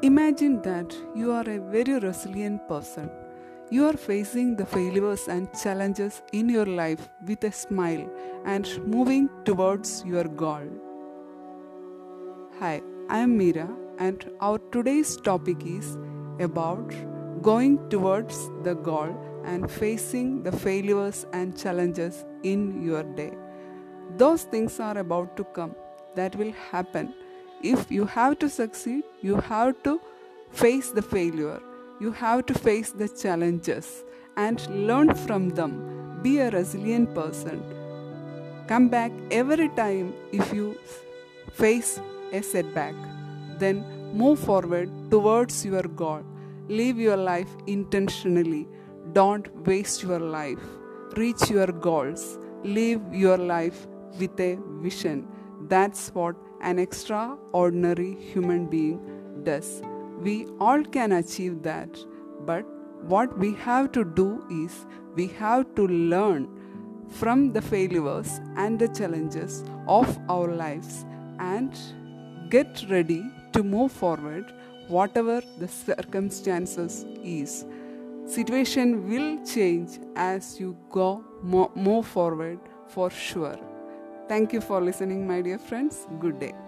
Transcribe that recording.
Imagine that you are a very resilient person. You are facing the failures and challenges in your life with a smile and moving towards your goal. Hi, I am Meera, and our today's topic is about going towards the goal and facing the failures and challenges in your day. Those things are about to come, that will happen. If you have to succeed, you have to face the failure, you have to face the challenges and learn from them. Be a resilient person. Come back every time if you face a setback. Then move forward towards your goal. Live your life intentionally. Don't waste your life. Reach your goals. Live your life with a vision. That's what an extraordinary human being does. We all can achieve that, but what we have to do is we have to learn from the failures and the challenges of our lives and get ready to move forward whatever the circumstances is. Situation will change as you go mo- move forward for sure thank you for listening my dear friends. Good day